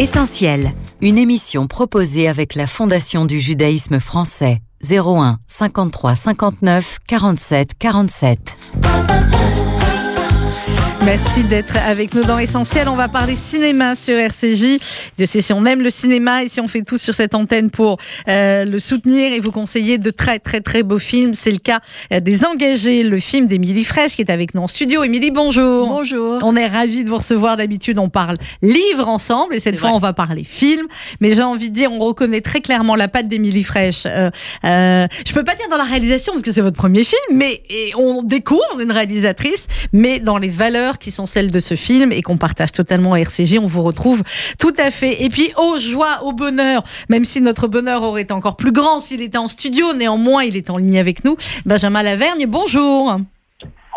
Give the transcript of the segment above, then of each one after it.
Essentiel, une émission proposée avec la Fondation du judaïsme français 01 53 59 47 47. Merci d'être avec nous dans Essentiel. On va parler cinéma sur RCJ. Je sais si on aime le cinéma et si on fait tout sur cette antenne pour euh, le soutenir et vous conseiller de très très très beaux films. C'est le cas euh, des Engagés, le film d'Émilie Fraîche qui est avec nous en studio. Émilie, bonjour. Bonjour. On est ravis de vous recevoir. D'habitude, on parle livre ensemble et cette fois, on va parler film. Mais j'ai envie de dire, on reconnaît très clairement la patte d'Émilie Fraîche. Euh, euh, je peux pas dire dans la réalisation parce que c'est votre premier film, mais on découvre une réalisatrice, mais dans les valeurs qui sont celles de ce film et qu'on partage totalement à RCJ. On vous retrouve tout à fait. Et puis, aux joie, au bonheur, même si notre bonheur aurait été encore plus grand s'il était en studio, néanmoins, il est en ligne avec nous. Benjamin Lavergne, bonjour.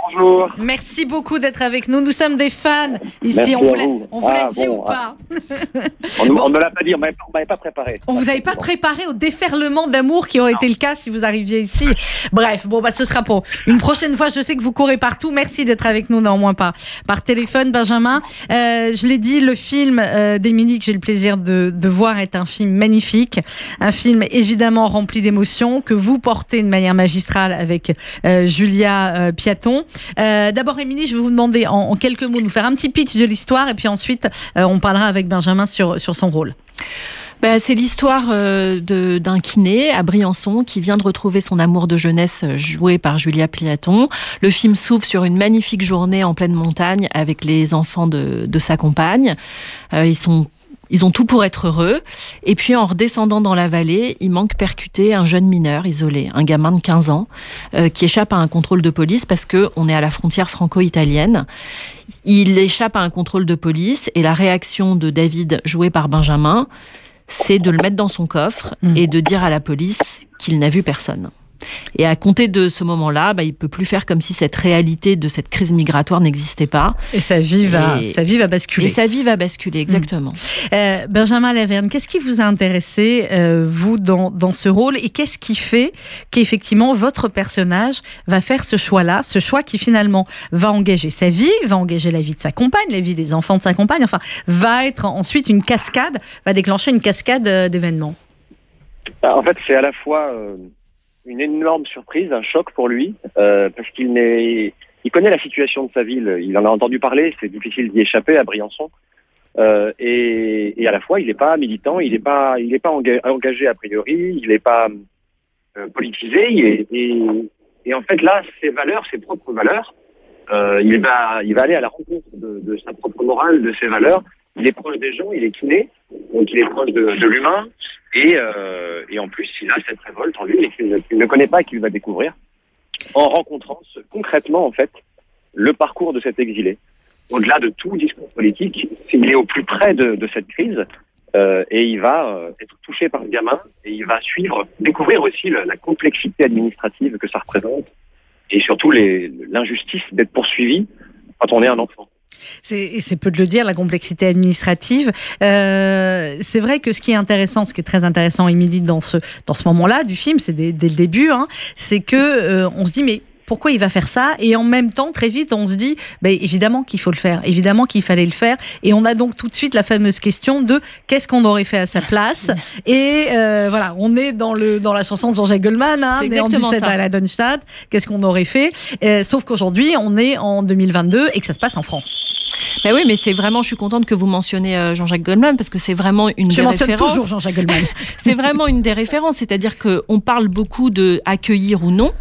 Bonjour. Merci beaucoup d'être avec nous. Nous sommes des fans ici. on vous l'a, on vous l'a ah, dit ou pas On ne l'a pas dit, on ne m'avait pas préparé. On vous avait pas préparé au déferlement d'amour qui aurait été le cas si vous arriviez ici. Bref, bon, bah, ce sera pour une prochaine fois. Je sais que vous courez partout. Merci d'être avec nous, néanmoins pas par téléphone, Benjamin. Euh, je l'ai dit, le film euh, d'Émilie que j'ai le plaisir de, de, voir est un film magnifique. Un film évidemment rempli d'émotions que vous portez de manière magistrale avec euh, Julia Piaton. Euh, d'abord, Émilie, je vais vous demander en, quelques mots de nous faire un petit pitch de l'histoire et puis ensuite, euh, on parlera avec Benjamin sur, son rôle. Ben, c'est l'histoire euh, d'un kiné à Briançon qui vient de retrouver son amour de jeunesse joué par Julia Pliaton. Le film s'ouvre sur une magnifique journée en pleine montagne avec les enfants de, de sa compagne. ils sont ils ont tout pour être heureux. Et puis en redescendant dans la vallée, il manque percuter un jeune mineur isolé, un gamin de 15 ans, euh, qui échappe à un contrôle de police parce que on est à la frontière franco-italienne. Il échappe à un contrôle de police et la réaction de David, joué par Benjamin, c'est de le mettre dans son coffre mmh. et de dire à la police qu'il n'a vu personne. Et à compter de ce moment-là, bah, il peut plus faire comme si cette réalité de cette crise migratoire n'existait pas. Et sa vie va, sa vie va basculer. Et sa vie va basculer, exactement. Mmh. Euh, Benjamin Laverne, qu'est-ce qui vous a intéressé, euh, vous, dans, dans ce rôle? Et qu'est-ce qui fait qu'effectivement, votre personnage va faire ce choix-là, ce choix qui finalement va engager sa vie, va engager la vie de sa compagne, la vie des enfants de sa compagne, enfin, va être ensuite une cascade, va déclencher une cascade euh, d'événements? Bah, En fait, c'est à la fois une énorme surprise, un choc pour lui, euh, parce qu'il il connaît la situation de sa ville, il en a entendu parler, c'est difficile d'y échapper à Briançon, euh, et, et, à la fois il n'est pas militant, il n'est pas, il n'est pas engagé a priori, il n'est pas euh, politisé, et, et, et, en fait là, ses valeurs, ses propres valeurs, euh, il va, il va aller à la rencontre de, de, sa propre morale, de ses valeurs. Il est proche des gens, il est kiné, donc il est proche de, de l'humain, et, euh, et en plus, il a cette révolte en lui et qu'il ne, connaît pas qu'il va découvrir en rencontrant concrètement en fait le parcours de cet exilé. Au-delà de tout discours politique, il est au plus près de, de cette crise euh, et il va euh, être touché par ce gamin et il va suivre, découvrir aussi la complexité administrative que ça représente et surtout l'injustice d'être poursuivi quand on est un enfant. C'est peu de le dire, la complexité administrative. Euh, c'est vrai que ce qui est intéressant, ce qui est très intéressant, Émilie, dans ce, dans ce moment-là du film, c'est dès, le début, hein, c'est que euh, on se dit, mais pourquoi il va faire ça? Et en même temps, très vite, on se dit, ben, évidemment qu'il faut le faire, évidemment qu'il fallait le faire. Et on a donc tout de suite la fameuse question de qu'est-ce qu'on aurait fait à sa place? Et euh, voilà, on est dans, le, dans la chanson de Jean-Jacques Goldman, hein, né en 17 à la Dunstadt, qu'est-ce qu'on aurait fait? Sauf qu'aujourd'hui, on est en 2022 et que ça se passe en France. Ben oui, mais c'est vraiment, je suis contente que vous mentionniez euh, Jean-Jacques Goldman parce que c'est vraiment une je des mentionne toujours Jean-Jacques Goldman. c'est vraiment une des références, c'est-à-dire qu'on parle beaucoup de accueillir ou non.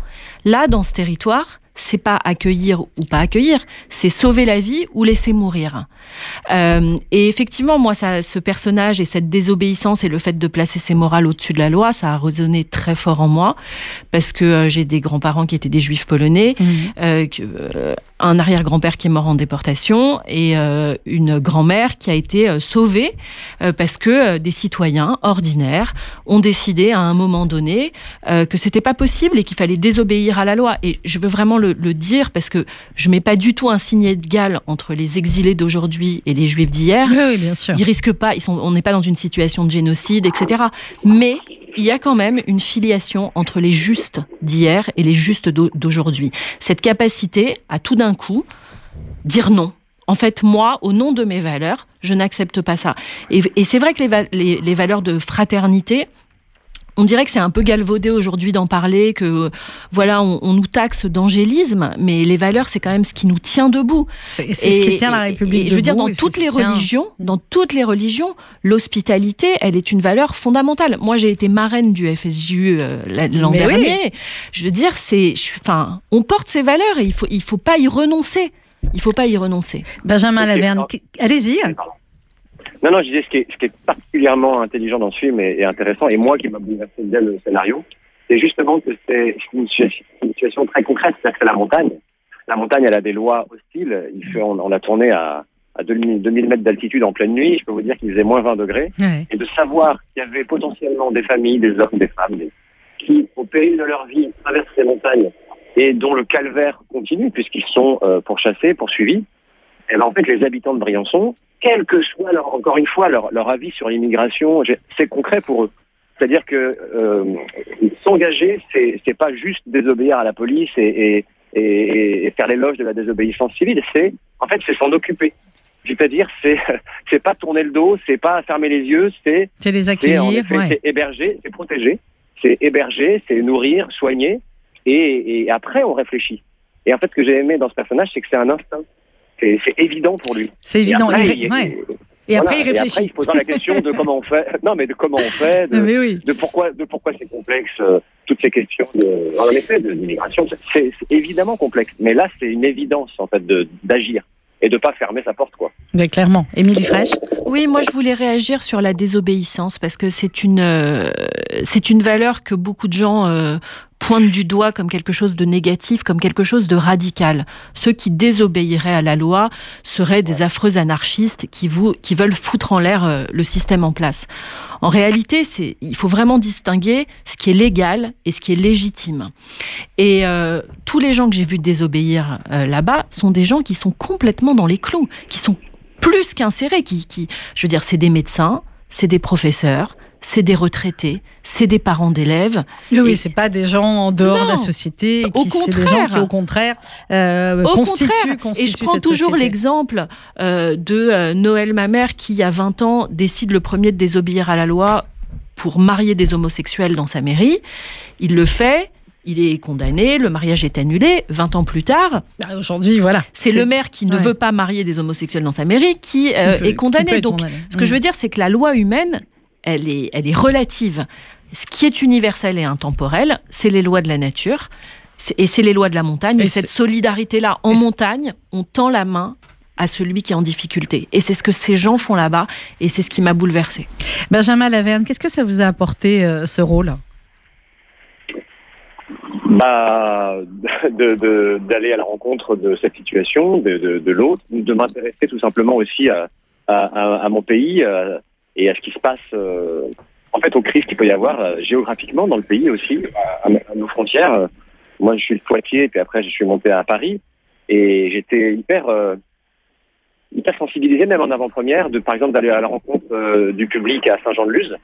Là, dans ce territoire, c'est pas accueillir ou pas accueillir, c'est sauver la vie ou laisser mourir. Euh, et effectivement, moi, ça, ce personnage et cette désobéissance et le fait de placer ses morales au-dessus de la loi, ça a résonné très fort en moi parce que euh, j'ai des grands-parents qui étaient des juifs polonais, mmh. euh, un arrière-grand-père qui est mort en déportation et euh, une grand-mère qui a été sauvée parce que des citoyens ordinaires ont décidé à un moment donné que c'était pas possible et qu'il fallait désobéir à la loi. Et je veux vraiment le, le dire parce que je mets pas du tout un signe égal entre les exilés d'aujourd'hui et les juifs d'hier. Oui, bien sûr. Ils risquent pas, ils sont, on n'est pas dans une situation de génocide, etc. Mais il y a quand même une filiation entre les justes d'hier et les justes d'aujourd'hui. Cette capacité à tout d'un coup dire non. En fait, moi, au nom de mes valeurs, je n'accepte pas ça. Et, c'est vrai que les, valeurs de fraternité, on dirait que c'est un peu galvaudé aujourd'hui d'en parler, que voilà, on, nous taxe d'angélisme, mais les valeurs, c'est quand même ce qui nous tient debout. C'est ce qui tient la République. Et, je veux dire, dans toutes les religions, dans toutes les religions, l'hospitalité, elle est une valeur fondamentale. Moi, j'ai été marraine du FSJU euh, l'an dernier. Je veux dire, c'est, enfin, on porte ces valeurs et il faut, il faut pas y renoncer. Il faut pas y renoncer. Benjamin Laverne, allez-y. Non, non, je disais ce qui est, ce qui est particulièrement intelligent dans ce film et, intéressant, et moi qui m'a bouleversé dès le scénario, c'est justement que c'est une, situation très concrète, c'est-à-dire que la montagne, la montagne, elle a des lois hostiles. Il fait, on, a tourné à, à 2000, 2000 mètres d'altitude en pleine nuit. Je peux vous dire qu'il faisait moins 20 degrés. Et de savoir qu'il y avait potentiellement des familles, des hommes, des femmes, qui, au péril de leur vie, traversent ces montagnes et dont le calvaire continue puisqu'ils sont euh, pourchassés, poursuivis. Et eh ben, en fait, les habitants de Briançon, quel que soit leur, encore une fois leur, leur avis sur l'immigration, c'est concret pour eux. C'est-à-dire que euh, s'engager, c'est pas juste désobéir à la police et, et, et faire l'éloge de la désobéissance civile. C'est en fait c'est s'en occuper. C'est-à-dire c'est c'est pas tourner le dos, c'est pas fermer les yeux, c'est c'est les accueillir, c'est héberger, c'est protéger, c'est héberger, c'est nourrir, soigner, et, et après on réfléchit. Et en fait, ce que j'ai aimé dans ce personnage, c'est que c'est un instinct c'est évident pour lui. C'est évident. Et après, il, et après, il réfléchit. après, il se pose la question de comment on fait. Non, mais de comment on fait, de, pourquoi, de pourquoi c'est complexe, euh, toutes ces questions de, en effet, de l'immigration. C'est évidemment complexe, mais là, c'est une évidence en fait d'agir et de pas fermer sa porte, quoi. Mais clairement, Émilie Fraîche. Oui, moi je voulais réagir sur la désobéissance parce que c'est une euh, c'est une valeur que beaucoup de gens euh, pointe du doigt comme quelque chose de négatif, comme quelque chose de radical. Ceux qui désobéiraient à la loi seraient des affreux anarchistes qui, vous, qui veulent foutre en l'air euh, le système en place. En réalité, il faut vraiment distinguer ce qui est légal et ce qui est légitime. Et euh, tous les gens que j'ai vus désobéir euh, là-bas sont des gens qui sont complètement dans les clous, qui sont plus qu'insérés, qui, qui, je veux dire, c'est des médecins, c'est des professeurs, c'est des retraités, c'est des parents d'élèves. Oui, c'est pas des gens en dehors de la société. Qui, c'est des gens qui, au contraire, euh, au constituent, Et je prends toujours l'exemple euh, de euh, Noël, ma mère, qui, à 20 ans, décide le premier de désobéir à la loi pour marier des homosexuels dans sa mairie. Il le fait. Il est condamné, le mariage est annulé. 20 ans plus tard, bah, aujourd'hui, voilà, c'est le maire qui ne veut pas marier des homosexuels dans sa mairie qui, est condamné. Donc, ce que je veux dire, c'est que la loi humaine, elle est, elle est relative. Ce qui est universel et intemporel, c'est les lois de la nature et c'est les lois de la montagne. Et, cette solidarité-là en montagne, on tend la main à celui qui est en difficulté. Et c'est ce que ces gens font là-bas, et c'est ce qui m'a bouleversée. Benjamin Laverne, qu'est-ce que ça vous a apporté, euh, ce rôle? Bah, d'aller à la rencontre de cette situation, de, l'autre, de m'intéresser tout simplement aussi à, à, mon pays, et à ce qui se passe euh, en fait aux crises qu'il peut y avoir euh, géographiquement dans le pays aussi, à, nos frontières. Moi, je suis de Poitiers, puis après, je suis monté à Paris, et j'étais hyper euh, hyper sensibilisé, même en avant-première, de par exemple d'aller à la rencontre du public à Saint-Jean-de-Luz,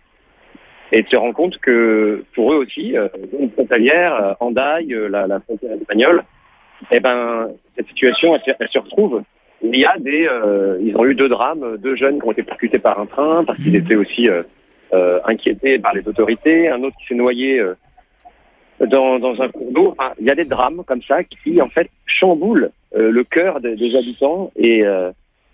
et de se rendre compte que pour eux aussi, une frontalière, Andaille, la, la frontière espagnole, eh ben cette situation, elle se retrouve il y a des, euh, ils ont eu deux drames, deux jeunes qui ont été percutés par un train parce qu'ils mmh. étaient aussi euh, euh, inquiétés par les autorités, un autre qui s'est noyé dans, dans, un cours d'eau. Enfin, il y a des drames comme ça qui en fait chamboulent le cœur des, habitants et,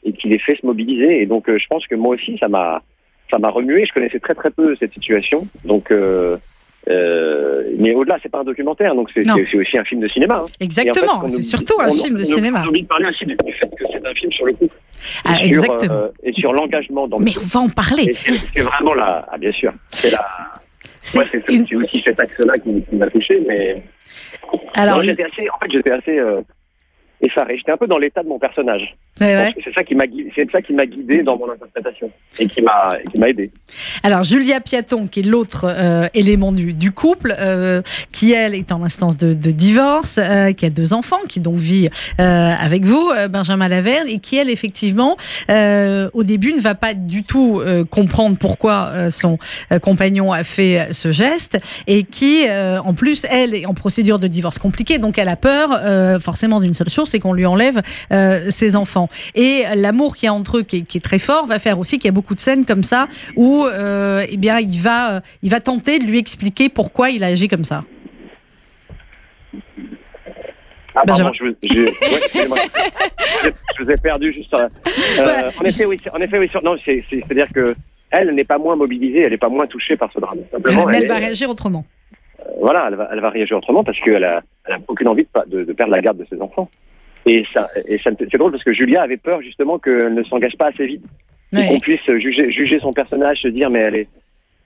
et qui les fait se mobiliser. Et donc, je pense que moi aussi, ça m'a ça m'a remué. Je connaissais très très peu cette situation, donc euh, mais au-delà, c'est pas un documentaire, donc c'est aussi un film de cinéma. Hein. Exactement, c'est surtout un film de cinéma. J'ai envie de parler aussi du fait que c'est un film sur le couple. Ah, et exactement. Sur, euh, et sur l'engagement dans Mais on va en parler. C'est vraiment là, ah, bien sûr, c'est la. C'est une... aussi cet axe-là qui, qui m'a touché, mais. Alors, j'étais assez, en fait, j'étais assez euh, effaré. J'étais un peu dans l'état de mon personnage. C'est ça qui m'a c'est ça qui m'a guidé dans mon interprétation et qui m'a qui m'a aidé. Alors Julia Piaton, qui est l'autre euh, élément du, du couple, euh, qui elle est en instance de, de divorce, euh, qui a deux enfants, qui donc vit avec vous, Benjamin Laverne, et qui elle effectivement au début ne va pas du tout comprendre pourquoi son compagnon a fait ce geste et qui en plus elle est en procédure de divorce compliquée, donc elle a peur forcément d'une seule chose c'est qu'on lui enlève ses enfants. Et l'amour qu'il y a entre eux, qui est, très fort, va faire aussi qu'il y a beaucoup de scènes comme ça où, eh bien, il va, il va tenter de lui expliquer pourquoi il a agi comme ça. Ah, pardon, je, vous ai perdu juste. Euh, en effet, oui. En effet, oui. Non, c'est-à-dire que elle n'est pas moins mobilisée, elle n'est pas moins touchée par ce drame. Simplement, mais elle, va réagir autrement. Euh, voilà, elle va, elle va, réagir autrement parce qu'elle a, elle a aucune envie de, de, perdre la garde de ses enfants. Et ça, et ça c'est drôle parce que Julia avait peur justement qu'elle ne s'engage pas assez vite, qu'on puisse juger, juger son personnage, se dire mais elle est,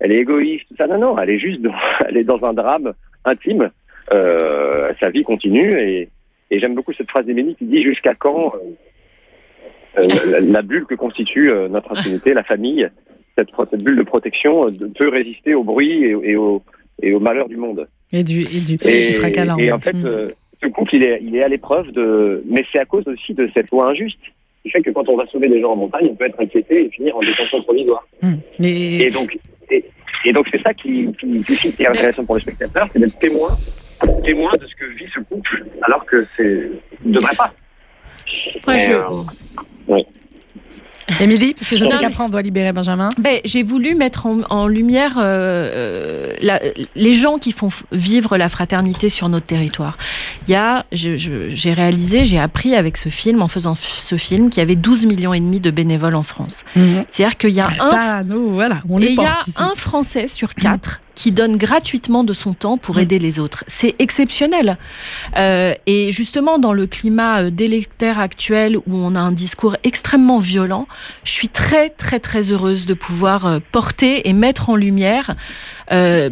elle est égoïste, tout ça. Non, non, elle est juste, dans, elle est dans un drame intime. Euh, sa vie continue et, et j'aime beaucoup cette phrase d'Émilie qui dit jusqu'à quand euh, euh, la, bulle que constitue euh, notre intimité, la famille, cette, cette bulle de protection peut résister au bruit et, au, et au malheur du monde. Et du, et du, et, Et en fait, ce couple, il est, il est à l'épreuve de. Mais c'est à cause aussi de cette loi injuste qui fait que quand on va sauver des gens en montagne, on peut être inquiété et finir en détention provisoire. Hum. Et donc, et, donc c'est ça qui, qui, qui, est intéressant pour le spectateur, c'est d'être témoin témoin de ce que vit ce couple, alors que c'est ne devrait pas. Ouais, je... Euh, Émilie, parce que je sais qu'après on doit libérer Benjamin. Ben, j'ai voulu mettre en, lumière euh, la, les gens qui font vivre la fraternité sur notre territoire. Il y a, j'ai réalisé, j'ai appris avec ce film, en faisant ce film, qu'il y avait 12 millions et demi de bénévoles en France. Mhm. C'est-à-dire qu'il y a ah, un, nous, voilà, on et il y a un Français sur quatre qui donne gratuitement de son temps pour aider les autres. C'est exceptionnel. Euh, et justement, dans le climat euh, délétère actuel où on a un discours extrêmement violent, je suis très, très, très heureuse de pouvoir euh, porter et mettre en lumière euh,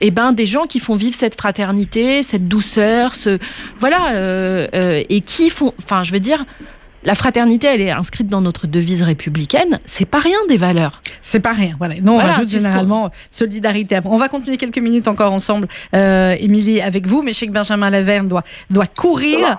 eh ben, des gens qui font vivre cette fraternité, cette douceur, ce voilà, euh, et qui font, enfin, je veux dire, la fraternité, elle est inscrite dans notre devise républicaine. C'est pas rien des valeurs. C'est pas rien. Voilà. Non, on rajoute généralement solidarité. On va continuer quelques minutes encore ensemble, euh, Émilie, avec vous. Mais je sais que Benjamin Laverne doit, doit courir.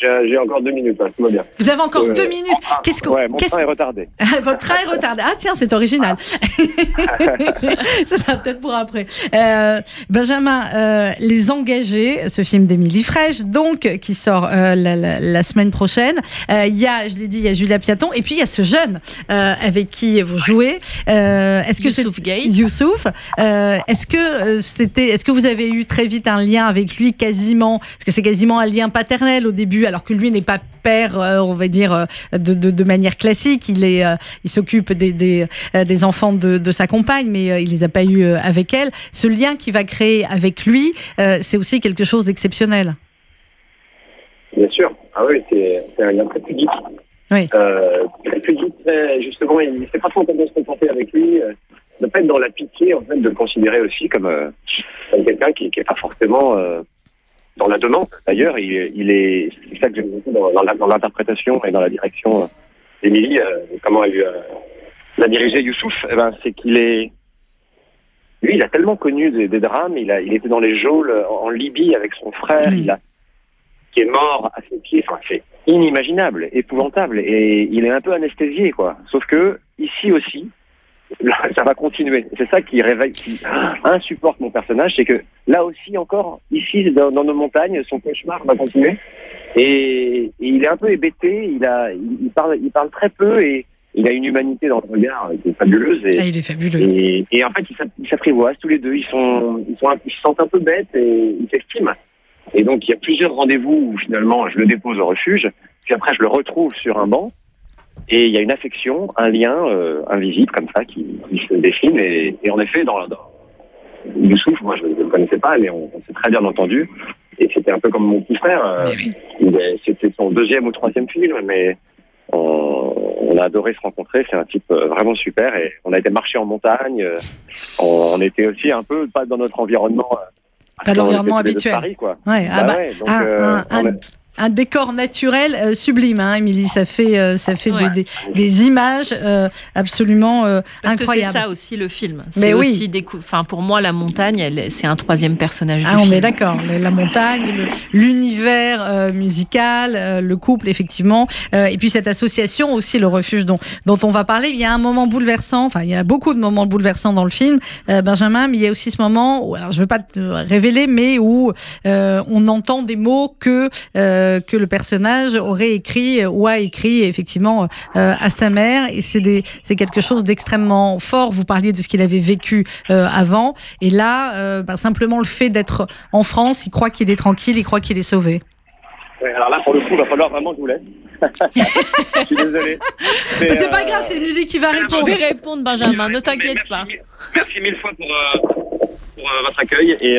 J'ai encore deux minutes, hein, tout va bien. Vous avez encore deux minutes Qu'est-ce que, ouais, mon train est retardé. Votre train est retardé. Ah tiens, c'est original. ça sera peut-être pour après. Euh, Benjamin, euh, Les Engagés, ce film d'Émilie Fraîche, donc, qui sort euh, la, la, la, semaine prochaine. Euh, il y a, je l'ai dit, il y a Julia Piaton, et puis il y a ce jeune euh, avec qui vous jouez. est-ce que Youssouf Gay. Youssouf. est-ce que c'était, est-ce que vous avez eu très vite un lien avec lui, quasiment, parce que c'est quasiment un lien paternel au début alors que lui n'est pas père, euh, on va dire, euh, de, de, manière classique. Il est, euh, il s'occupe des, des, des, enfants de, de, sa compagne, mais il les a pas eu avec elle. Ce lien qu'il va créer avec lui, c'est aussi quelque chose d'exceptionnel. Bien sûr. Ah oui, c'est un lien très pudique. Oui. très pudique, justement, il ne sait pas trop comment se comporter avec lui. ne pas être dans la pitié, en fait, de le considérer aussi comme, comme quelqu'un qui n'est pas forcément dans la demande. D'ailleurs, il, est, c'est ça que j'aime beaucoup dans, dans l'interprétation et dans la direction d'Émilie, euh, comment elle euh, a dirigé Youssouf, eh ben, c'est qu'il est, lui, il a tellement connu des, drames. Il a, il était dans les geôles en, Libye avec son frère. Il a, qui est mort à ses pieds. Enfin, c'est inimaginable, épouvantable, et il est un peu anesthésié, quoi. Sauf que ici aussi, ça va continuer. C'est ça qui réveille, qui insupporte mon personnage, c'est que là aussi encore, ici dans, nos montagnes, son cauchemar va continuer. Et, il est un peu hébété. Il a, il, parle, il parle très peu et il a une humanité dans le regard qui est fabuleuse. Et, ah, il est fabuleux. Et, en fait, ils s'apprivoisent tous les deux. Ils sont, ils sont, ils se sentent un peu bêtes et ils s'estiment. Et donc, il y a plusieurs rendez-vous où finalement, je le dépose au refuge. Puis après, je le retrouve sur un banc. Et il y a une affection, un lien euh, invisible comme ça qui, se dessine. Et, en effet, dans, dans Youssouf, moi je ne le connaissais pas, mais on, s'est très bien entendu. Et c'était un peu comme mon petit frère. Euh, c'était son deuxième ou troisième film, mais on, a adoré se rencontrer. C'est un type euh, vraiment super. Et on a été marcher en montagne. On, était aussi un peu pas dans notre environnement. Pas l'environnement habituel. Paris, quoi. Ouais, ah bah, bah, donc, un, un décor naturel euh, sublime, hein, Émilie. Ça fait, euh, ça fait des, des, images euh, absolument Parce incroyables. que c'est ça aussi le film. Mais oui. Aussi enfin, pour moi, la montagne, c'est un troisième personnage ah, du on est d'accord. La montagne, l'univers musical, le couple, effectivement. et puis cette association aussi, le refuge dont, dont on va parler. Il y a un moment bouleversant, enfin, il y a beaucoup de moments bouleversants dans le film, Benjamin, mais il y a aussi ce moment, où, alors je ne veux pas te révéler, mais où on entend des mots que euh, que le personnage aurait écrit ou a écrit effectivement à sa mère. Et c'est c'est quelque chose d'extrêmement fort. Vous parliez de ce qu'il avait vécu avant. Et là, bah, simplement le fait d'être en France, il croit qu'il est tranquille, il croit qu'il est sauvé. alors là, pour le coup, il va falloir vraiment que je vous laisse. je suis désolé. C'est pas grave, c'est Émilie qui va répondre. Je vais répondre, Benjamin, ne t'inquiète pas. Merci mille fois pour, pour votre accueil et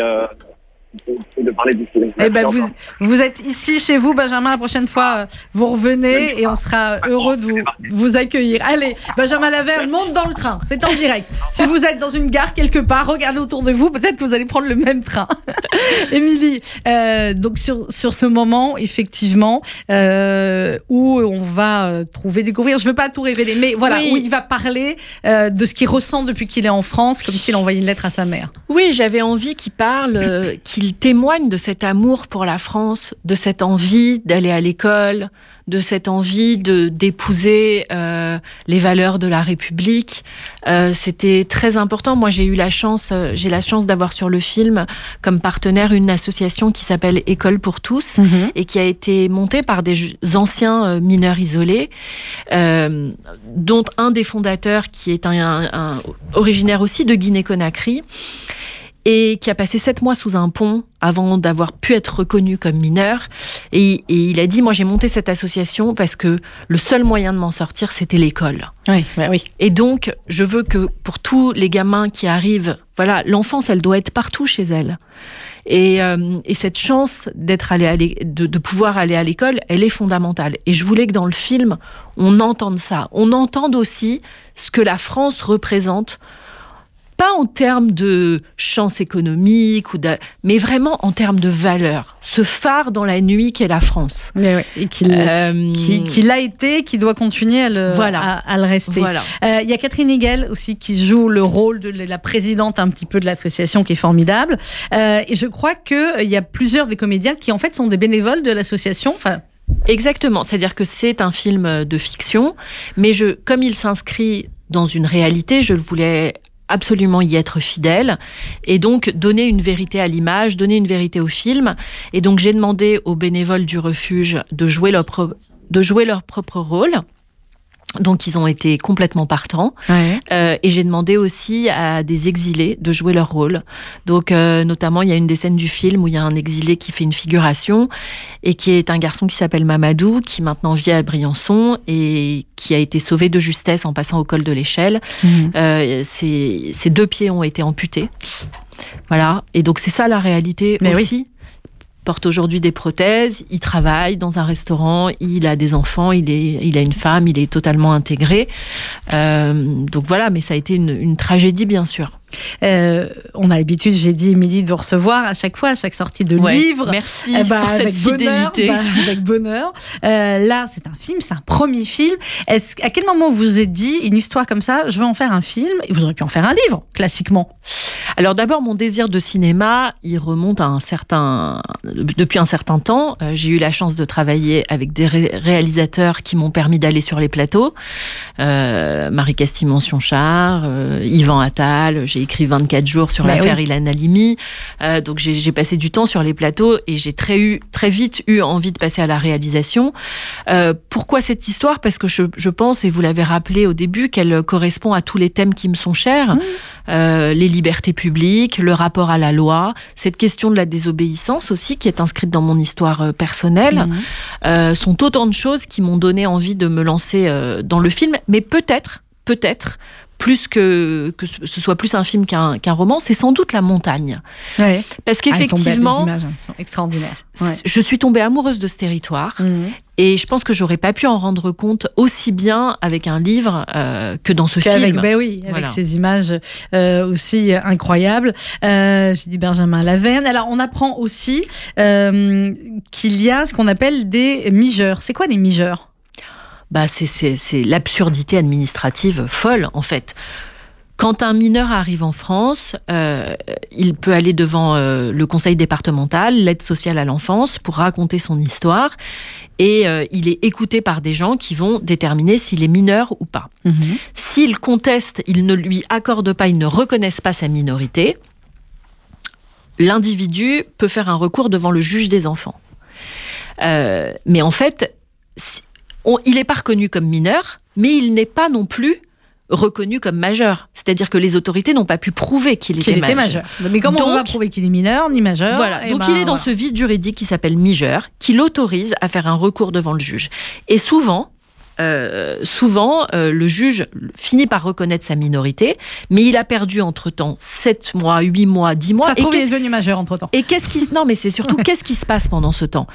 de parler du Eh ben, vous, vous, êtes ici chez vous, Benjamin. La prochaine fois, euh, vous revenez et on sera heureux de vous, vous accueillir. Allez, Benjamin Laverne, monte dans le train. C'est en direct. Si vous êtes dans une gare quelque part, regardez autour de vous. Peut-être que vous allez prendre le même train. Émilie, euh, donc sur, sur ce moment, effectivement, euh, où on va trouver, découvrir, je ne veux pas tout révéler, mais voilà, où il va parler de ce qu'il ressent depuis qu'il est en France, comme s'il envoyait une lettre à sa mère. Oui, j'avais envie qu'il parle, qu'il il témoigne de cet amour pour la France, de cette envie d'aller à l'école, de cette envie de d'épouser euh, les valeurs de la République. Euh, C'était très important. Moi, j'ai eu la chance, euh, j'ai la chance d'avoir sur le film comme partenaire une association qui s'appelle École pour tous mhm. et qui a été montée par des anciens mineurs isolés, euh, dont un des fondateurs qui est un, un, un originaire aussi de Guinée-Conakry et qui a passé sept mois sous un pont avant d'avoir pu être reconnu comme mineur. Et, il a dit, moi j'ai monté cette association parce que le seul moyen de m'en sortir, c'était l'école. Oui, bah oui. Et donc, je veux que pour tous les gamins qui arrivent, voilà, l'enfance, elle doit être partout chez elle. Et, euh, et cette chance d'être allé de, de pouvoir aller à l'école, elle est fondamentale. Et je voulais que dans le film, on entende ça. On entende aussi ce que la France représente pas en termes de chance économique, ou mais vraiment en termes de valeur. Ce phare dans la nuit qu'est la France. Mais et qu'il euh, qui, l'a été, qui doit continuer à le, voilà. à, le rester. Euh, il y a Catherine Hegel aussi qui joue le rôle de la présidente un petit peu de l'association qui est formidable. Euh, et je crois qu'il y a plusieurs des comédiens qui en fait sont des bénévoles de l'association. Enfin, Exactement, c'est-à-dire que c'est un film de fiction, mais je, comme il s'inscrit dans une réalité, je le voulais absolument y être fidèle et donc donner une vérité à l'image, donner une vérité au film. Et donc j'ai demandé aux bénévoles du refuge de jouer leur, de jouer leur propre rôle. Donc ils ont été complètement partants. Euh, et j'ai demandé aussi à des exilés de jouer leur rôle. Donc euh, notamment il y a une des scènes du film où il y a un exilé qui fait une figuration et qui est un garçon qui s'appelle Mamadou, qui maintenant vit à Briançon et qui a été sauvé de justesse en passant au col de l'échelle. Mhm. Euh, ses, deux pieds ont été amputés. Voilà. Et donc c'est ça la réalité aussi porte aujourd'hui des prothèses, il travaille dans un restaurant, il a des enfants, il, est, il a une femme, il est totalement intégré. Euh, donc voilà, mais ça a été une, une tragédie bien sûr. Euh, on a l'habitude, j'ai dit, Émilie, de vous recevoir à chaque fois, à chaque sortie de livre. Merci eh ben, pour cette fidélité. Bonheur, bah, avec bonheur. Euh, là, c'est un film, c'est un premier film. Est-ce, à quel moment vous vous êtes dit, une histoire comme ça, je veux en faire un film Et vous auriez pu en faire un livre, classiquement? Alors d'abord, mon désir de cinéma, il remonte à un certain, depuis un certain temps. Euh, j'ai eu la chance de travailler avec des réalisateurs qui m'ont permis d'aller sur les plateaux. Marie Castimon-Sionchard, Yvan Attal, j'ai écrit 24 jours sur l'affaire Ilan Halimi. Euh, donc j'ai passé du temps sur les plateaux et j'ai très, eu, très vite eu envie de passer à la réalisation. Euh, pourquoi cette histoire? Parce que je, je, pense, et vous l'avez rappelé au début, qu'elle correspond à tous les thèmes qui me sont chers. Mmh. Euh, les libertés publiques, le rapport à la loi, cette question de la désobéissance aussi qui est inscrite dans mon histoire personnelle, mmh. sont autant de choses qui m'ont donné envie de me lancer dans le film. Mais peut-être, peut-être, plus que, que ce soit plus un film qu'un roman, c'est sans doute la montagne. Parce ah, qu'effectivement, hein, je suis tombée amoureuse de ce territoire. Mhm. Et je pense que j'aurais pas pu en rendre compte aussi bien avec un livre euh, que dans ce film. Ben oui, avec ces images euh, aussi incroyables. Euh, J'ai dit Benjamin Laverne. Alors, on apprend aussi euh, qu'il y a ce qu'on appelle des migeurs. C'est quoi des migeurs? Bah c'est l'absurdité administrative folle en fait. Quand un mineur arrive en France, euh, il peut aller devant euh, le conseil départemental, l'aide sociale à l'enfance, pour raconter son histoire. Et euh, il est écouté par des gens qui vont déterminer s'il est mineur ou pas. Mhm. S'il conteste, ils ne lui accordent pas, ils ne reconnaissent pas sa minorité, l'individu peut faire un recours devant le juge des enfants. Mais en fait, il n'est pas reconnu comme mineur, mais il n'est pas non plus reconnu comme majeur. C'est-à-dire que les autorités n'ont pas pu prouver qu'il était, majeur. Mais comment on va prouver qu'il est mineur ni majeur Voilà. Eh Donc ben, il est dans ce vide juridique qui s'appelle majeur, qui l'autorise à faire un recours devant le juge. Et souvent, euh, souvent, euh, le juge finit par reconnaître sa minorité, mais il a perdu entre-temps 7 mois, 8 mois, 10 mois. Ça trouve, il est devenu majeur entre-temps. Et qu'est-ce qui... Non, mais c'est surtout, qu'est-ce qui se passe pendant ce temps?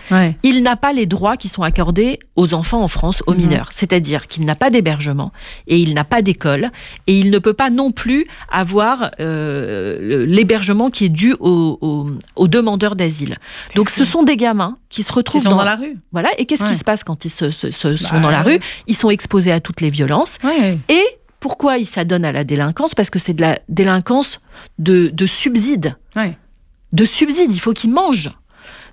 Il n'a pas les droits qui sont accordés aux enfants en France, aux mhm. mineurs. C'est-à-dire qu'il n'a pas d'hébergement, et il n'a pas d'école, et il ne peut pas non plus avoir euh, l'hébergement qui est dû aux, demandeurs d'asile. Donc ce sont des gamins qui se retrouvent dans... la rue. Voilà, et qu'est-ce qui se passe quand ils se, sont bah, dans la rue? Ils sont exposés à toutes les violences. Et pourquoi ils s'adonnent à la délinquance? Parce que c'est de la délinquance de, de subside. De subside, il faut qu'ils mangent.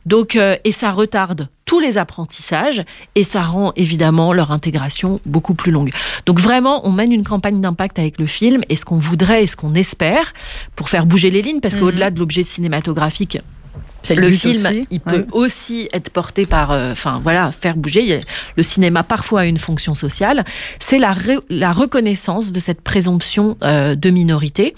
Donc, euh, et ça retarde tous les apprentissages et ça rend évidemment leur intégration beaucoup plus longue. Donc vraiment, on mène une campagne d'impact avec le film et ce qu'on voudrait et ce qu'on espère pour faire bouger les lignes, parce mhm. qu'au-delà de l'objet cinématographique, le, film, il peut aussi être porté par, euh, enfin voilà, faire bouger. Le cinéma parfois a une fonction sociale. C'est la, la reconnaissance de cette présomption euh, de minorité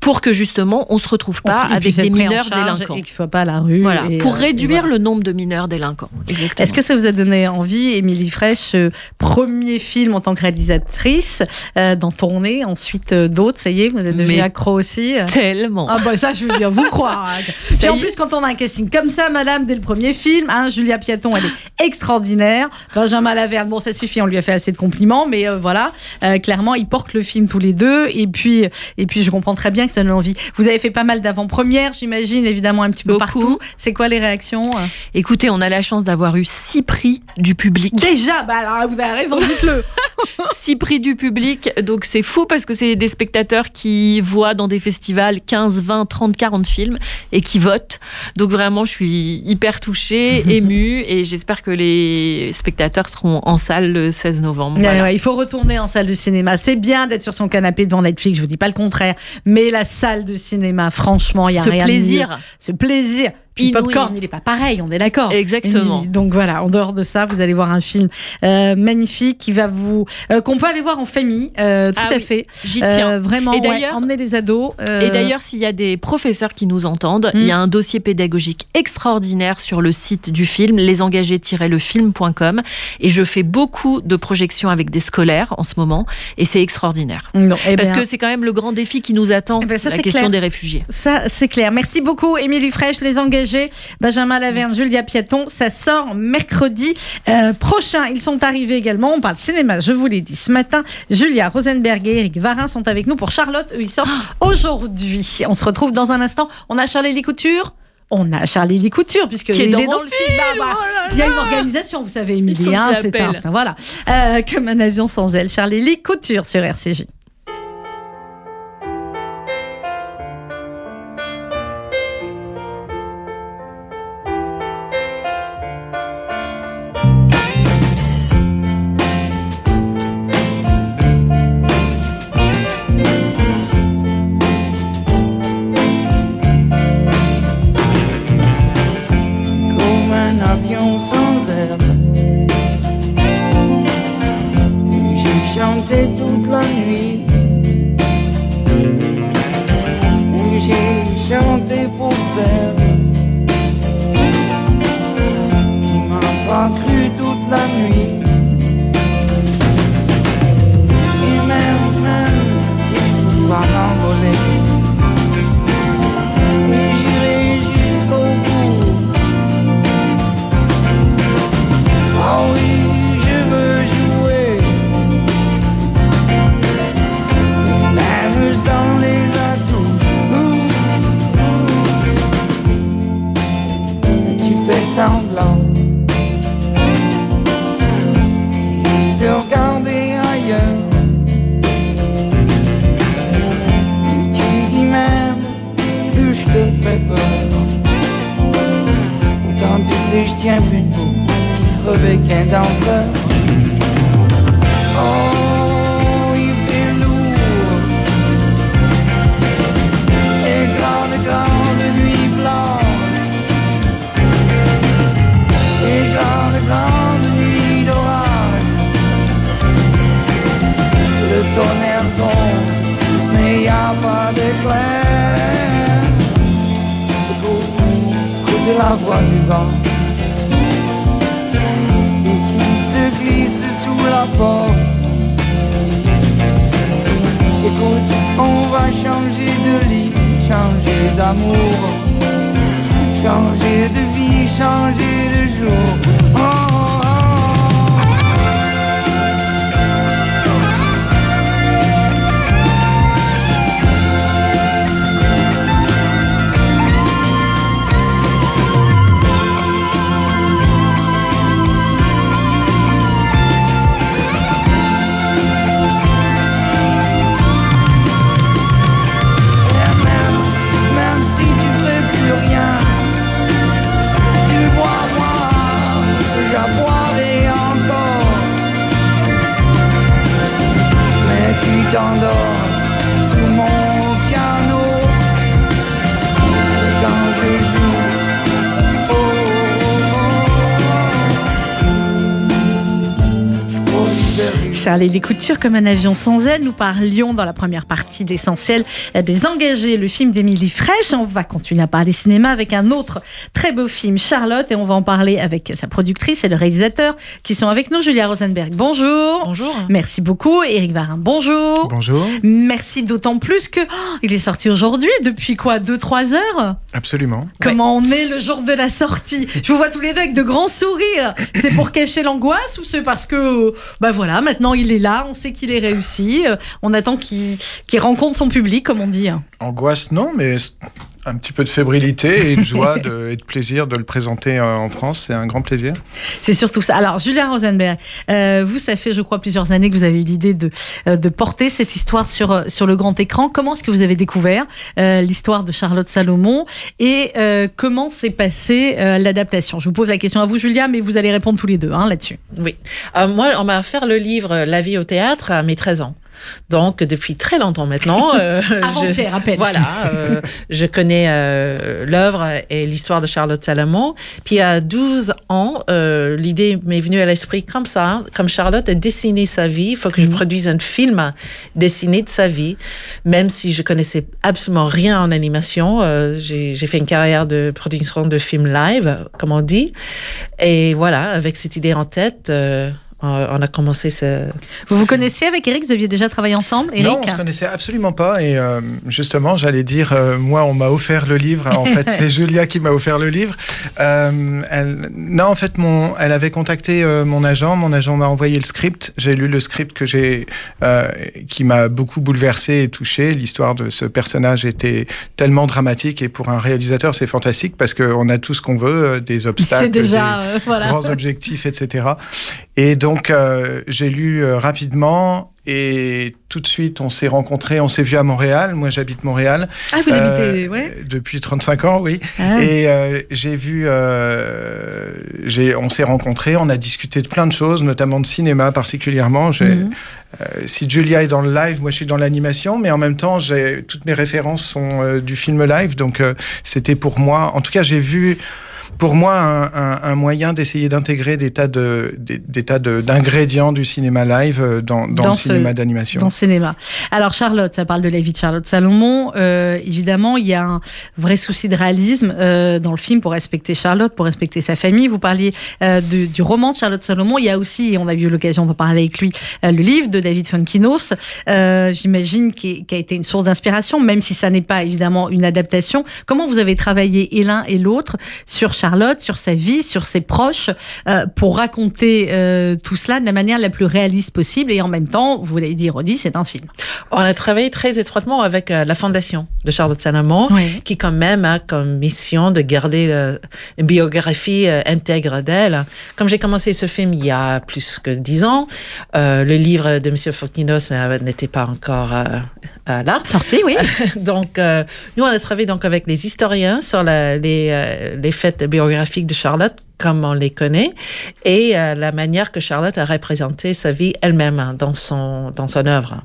pour que justement on se retrouve pas avec des mineurs délinquants et qu'il soit pas à la rue. Voilà, pour euh, réduire le nombre de mineurs délinquants. Est-ce que ça vous a donné envie, Émilie Fraîche, premier film en tant que réalisatrice, d'en tourner, ensuite d'autres, ça y est, vous êtes devenue accro aussi. Tellement. Ah bah ça, je veux dire, vous croire. Et en plus, quand on a un casting comme ça, madame, dès le premier film. Hein, Julia Piaton, elle est extraordinaire. Benjamin Laverne, bon, ça suffit, on lui a fait assez de compliments, mais euh, voilà, euh, clairement, ils portent le film tous les deux. Et puis, et puis, je comprends très bien que ça donne envie. Vous avez fait pas mal d'avant-premières, j'imagine, évidemment, un petit peu partout. C'est quoi les réactions Écoutez, on a la chance d'avoir eu six prix du public. Déjà, bah alors, vous avez raison, dites-le. six prix du public, donc c'est fou parce que c'est des spectateurs qui voient dans des festivals 15, 20, 30, 40 films et qui votent. Donc vraiment, je suis hyper touchée, émue, et j'espère que les spectateurs seront en salle le 16 novembre. il faut retourner en salle de cinéma. C'est bien d'être sur son canapé devant Netflix, je vous dis pas le contraire, mais la salle de cinéma, franchement, il y a rien plaisir. Ce plaisir. Puis Popcorn, il n'est pas pareil, on est d'accord. Exactement. donc voilà, en dehors de ça, vous allez voir un film euh, magnifique qui va vous euh, qu'on peut aller voir en famille, euh, tout ah à fait. J'y tiens. vraiment, et d'ailleurs, emmener les ados. Et d'ailleurs, s'il y a des professeurs qui nous entendent, il y a hmm. un dossier pédagogique extraordinaire sur le site du film, lesengagés-lefilm.com, et je fais beaucoup de projections avec des scolaires en ce moment, et c'est extraordinaire. Eh Parce que c'est quand même le grand défi qui nous attend, eh ben, la question des réfugiés. Ça, c'est clair. Merci beaucoup, Émilie Fraîche, les engagés Benjamin Laverne, Julia Piaton. Ça sort mercredi euh, prochain. Ils sont arrivés également. On parle cinéma, je vous l'ai dit. Ce matin, Julia Rosenberg et Eric Varin sont avec nous pour Charlotte. Eux, ils sortent ah. aujourd'hui. On se retrouve dans un instant. On a Charlie Couture on a Charlie Couture, puisque il est dans, le film. Bah, bah, oh il y a une organisation, vous savez, Émilie. Hein, c'est un, voilà. Euh, comme un avion sans elle. Charlie Lee Couture sur RCJ. de toute la Écoute, on va changer de lit, changer d'amour, changer de vie, changer de jour. Charles les Coutures comme un avion sans aile. Nous parlions dans la première partie d'Essentiel des engagés, le film d'Émilie Fraîche. On va continuer à parler cinéma avec un autre très beau film, Charlotte, et on va en parler avec sa productrice et le réalisateur qui sont avec nous, Julia Rosenberg. Bonjour. Bonjour. Merci beaucoup. Eric Varin, bonjour. Bonjour. Merci d'autant plus que oh, il est sorti aujourd'hui. Depuis quoi Deux, trois heures? Absolument. Comment on est le jour de la sortie? Je vous vois tous les deux avec de grands sourires. C'est pour cacher l'angoisse ou c'est parce que, bah voilà, maintenant il est là, on sait qu'il est réussi, euh, on attend qu'il rencontre son public, comme on dit. Angoisse, non, mais un petit peu de fébrilité et de joie de, et de plaisir de le présenter euh, en France. C'est un grand plaisir. C'est surtout ça. Alors, Julien Rosenberg, euh, vous, ça fait, je crois, plusieurs années que vous avez eu l'idée de, euh, de porter cette histoire sur, euh, sur le grand écran. Comment est-ce que vous avez découvert euh, l'histoire de Charlotte Salomon et euh, comment s'est passée euh, l'adaptation? Je vous pose la question à vous, Julia, mais vous allez répondre tous les deux hein, là-dessus. Oui. Euh, moi, on m'a offert le livre La vie au théâtre à mes 13 ans. Donc, depuis très longtemps maintenant. euh, Avant-hier, je- à peine. Voilà. euh, je connais euh, l'œuvre et l'histoire de Charlotte Salomon. Puis, à 12 ans, l'idée m'est venue à l'esprit comme ça. Comme Charlotte a dessiné sa vie, il faut que je produise un film dessiné de sa vie. Même si je connaissais absolument rien en animation, j'ai fait une carrière de production de films live, comme on dit. Et voilà, avec cette idée en tête, on a commencé ce. Vous vous connaissiez avec Eric? Vous aviez déjà travaillé ensemble Eric? non, on se connaissait absolument pas. Et euh, justement, j'allais dire, euh, moi, on m'a offert le livre. En fait, c'est Julia qui m'a offert le livre. Euh, elle, non, en fait, mon, elle avait contacté mon agent. Mon agent m'a envoyé le script. J'ai lu le script que j'ai, qui m'a beaucoup bouleversé et touché. L'histoire de ce personnage était tellement dramatique et pour un réalisateur, c'est fantastique parce qu'on a tout ce qu'on veut, des obstacles, déjà, des voilà. grands objectifs, etc. Et donc, euh, j'ai lu euh, rapidement et tout de suite, on s'est rencontrés, on s'est vu à Montréal. Moi, j'habite Montréal. Ah, vous Euh, habitez, ouais. Depuis 35 ans, oui. Ah. Et euh, j'ai vu, euh, on s'est rencontrés, on a discuté de plein de choses, notamment de cinéma particulièrement. Mhm. euh, si Julia est dans le live, moi je suis dans l'animation, mais en même temps, toutes mes références sont euh, du film live, donc euh, c'était pour moi. En tout cas, j'ai vu. Pour moi, un, un- un moyen d'essayer d'intégrer des tas de des, des tas de- d'ingrédients du cinéma live euh, dans, dans, Dans le cinéma d'animation. Dans le cinéma. Alors Charlotte, ça parle de la vie de Charlotte Salomon. Euh, évidemment, il y a un vrai souci de réalisme euh, dans le film pour respecter Charlotte, pour respecter sa famille. Vous parliez euh, du roman de Charlotte Salomon. Il y a aussi, et on a eu l'occasion d'en parler avec lui, le livre de David Funkinos. J'imagine qui, qui a été une source d'inspiration, même si ça n'est pas évidemment une adaptation. Comment vous avez travaillé et l'un et l'autre sur Charlotte, sur sa vie, sur ses proches, euh, pour raconter euh, tout cela de la manière la plus réaliste possible et en même temps, vous l'avez dit, Rodi, c'est un film. On a travaillé très étroitement avec euh, la fondation de Charlotte Salomon, Oui. qui quand même a comme mission de garder une biographie intègre d'elle. Comme j'ai commencé ce film il y a plus que dix ans, le livre de Monsieur Fontinos euh, n'était pas encore là. Sorti, oui. donc, nous, on a travaillé donc avec les historiens sur la- les, les faits biographiques de Charlotte, comme on les connaît, et euh, la manière que Charlotte a représenté sa vie elle-même hein, dans son, dans son œuvre.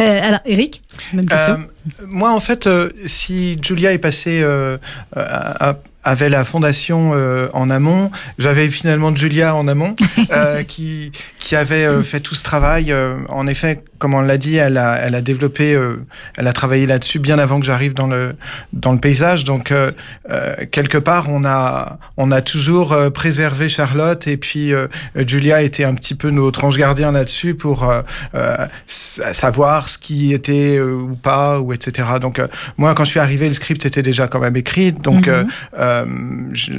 Euh, alors, Eric, même question. Euh, moi, en fait, euh, si Julia est passée euh, à, à- avait la fondation euh, en amont. J'avais finalement Julia en amont euh, qui, qui avait euh, fait tout ce travail. Euh, en effet, comme on l'a dit, elle a, elle a développé, euh, elle a travaillé là-dessus bien avant que j'arrive dans le, dans le paysage. Donc, euh, euh, quelque part, on a, on a toujours euh, préservé Charlotte et puis euh, Julia était un petit peu notre ange gardien là-dessus pour savoir ce qui était euh, ou pas, ou etc. Donc, euh, moi, quand je suis arrivé, le script était déjà quand même écrit. Donc, euh, je-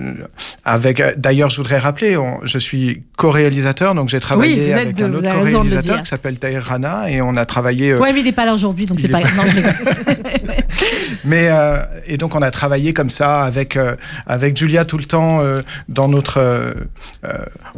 avec, euh, d'ailleurs, je voudrais rappeler, on- je suis co-réalisateur, donc j'ai travaillé avec de- un autre co-réalisateur qui s'appelle Tahir Rana et on a travaillé. euh, Ouais, mais il n'est pas là aujourd'hui, donc c'est est pas pas-. Non, mais euh, et donc on a travaillé comme ça avec euh, avec Julia tout le temps euh, dans notre euh, euh,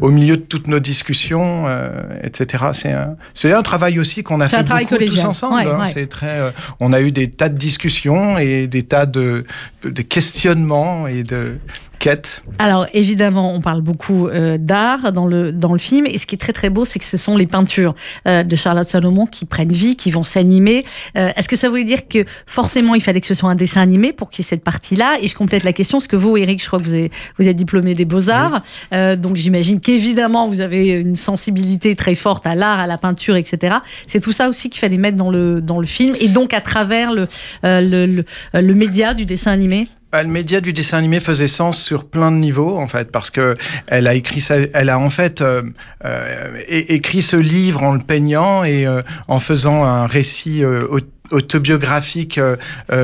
au milieu de toutes nos discussions, euh, etc. C'est un c'est un travail aussi qu'on a fait beaucoup tous ensemble. Ouais, hein. ouais. C'est très euh, on a eu des tas de discussions et des tas de de questionnements et de quêtes. Alors évidemment, on parle beaucoup euh, d'art dans le dans le film, et ce qui est très très beau, c'est que ce sont les peintures euh, de Charlotte Salomon qui prennent vie, qui vont s'animer. Euh, Est-ce que ça veut dire que forcément il fallait que ce soit un dessin animé pour qu'il y ait cette partie-là? Et je complète la question, parce que vous, Eric, je crois que vous êtes, vous êtes diplômé des beaux arts, Euh, donc j'imagine qu'évidemment vous avez une sensibilité très forte à l'art, à la peinture, etc. C'est tout ça aussi qu'il fallait mettre dans le dans le film, et donc à travers le le, le, le média du dessin animé? Bah, Le média du dessin animé faisait sens sur plein de niveaux en fait parce que elle a écrit elle a en fait euh, euh, écrit ce livre en le peignant et euh, en faisant un récit euh, au- autobiographique euh,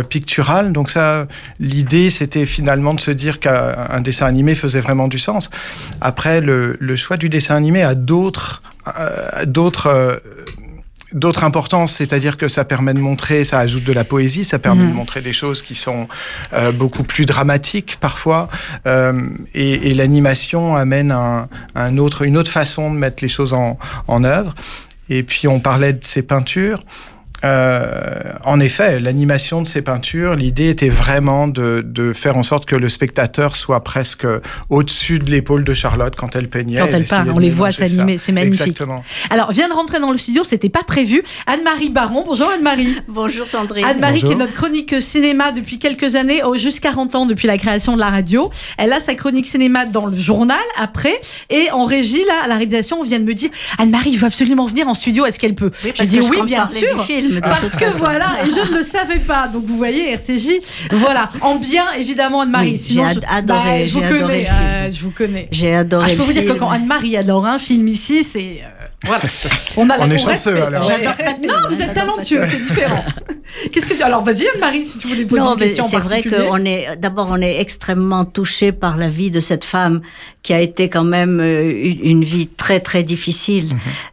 pictural. Donc ça, l'idée c'était finalement de se dire qu'un un dessin animé faisait vraiment du sens. Après, le, le choix du dessin animé a d'autres d'autres d'autres importances, c'est-à-dire que ça permet de montrer, ça ajoute de la poésie, ça permet Mhm. de montrer des choses qui sont euh, beaucoup plus dramatiques parfois, euh, et, et l'animation amène un, un autre, une autre façon de mettre les choses en, en œuvre. Et puis on parlait de ces peintures. Euh, en effet, l'animation de ces peintures, l'idée était vraiment de, de faire en sorte que le spectateur soit presque au-dessus de l'épaule de Charlotte quand elle peignait. Quand elle peint, de on les voit s'animer, c'est magnifique. Exactement. Alors, vient de rentrer dans le studio, c'était pas prévu. Anne-Marie Baron. Bonjour Anne-Marie. Bonjour Sandrine. Anne-Marie qui est notre chronique cinéma depuis quelques années, oh, juste 40 ans depuis la création de la radio. Elle a sa chronique cinéma dans le journal après et en régie là à la réalisation on vient de me dire Anne-Marie il veut absolument venir en studio est-ce qu'elle peut? Oui, que je oui compte bien sûr du film, parce que voilà et je ne le savais pas. Donc vous voyez RCJ voilà. En bien évidemment Anne-Marie. Oui, sinon j'ai je, adoré, Bah, je vous connais euh, je vous connais. J'ai adoré ah, je peux le vous dire que quand Anne-Marie adore un film ici c'est euh, voilà. On a la On est chanceux, alors. Non vous êtes talentueux c'est différent. Qu'est-ce que tu alors vas-y Anne-Marie si tu voulais poser Non, une question c'est vrai qu'on est d'abord on est extrêmement touché par la vie de cette femme qui a été quand même euh, une vie très très difficile,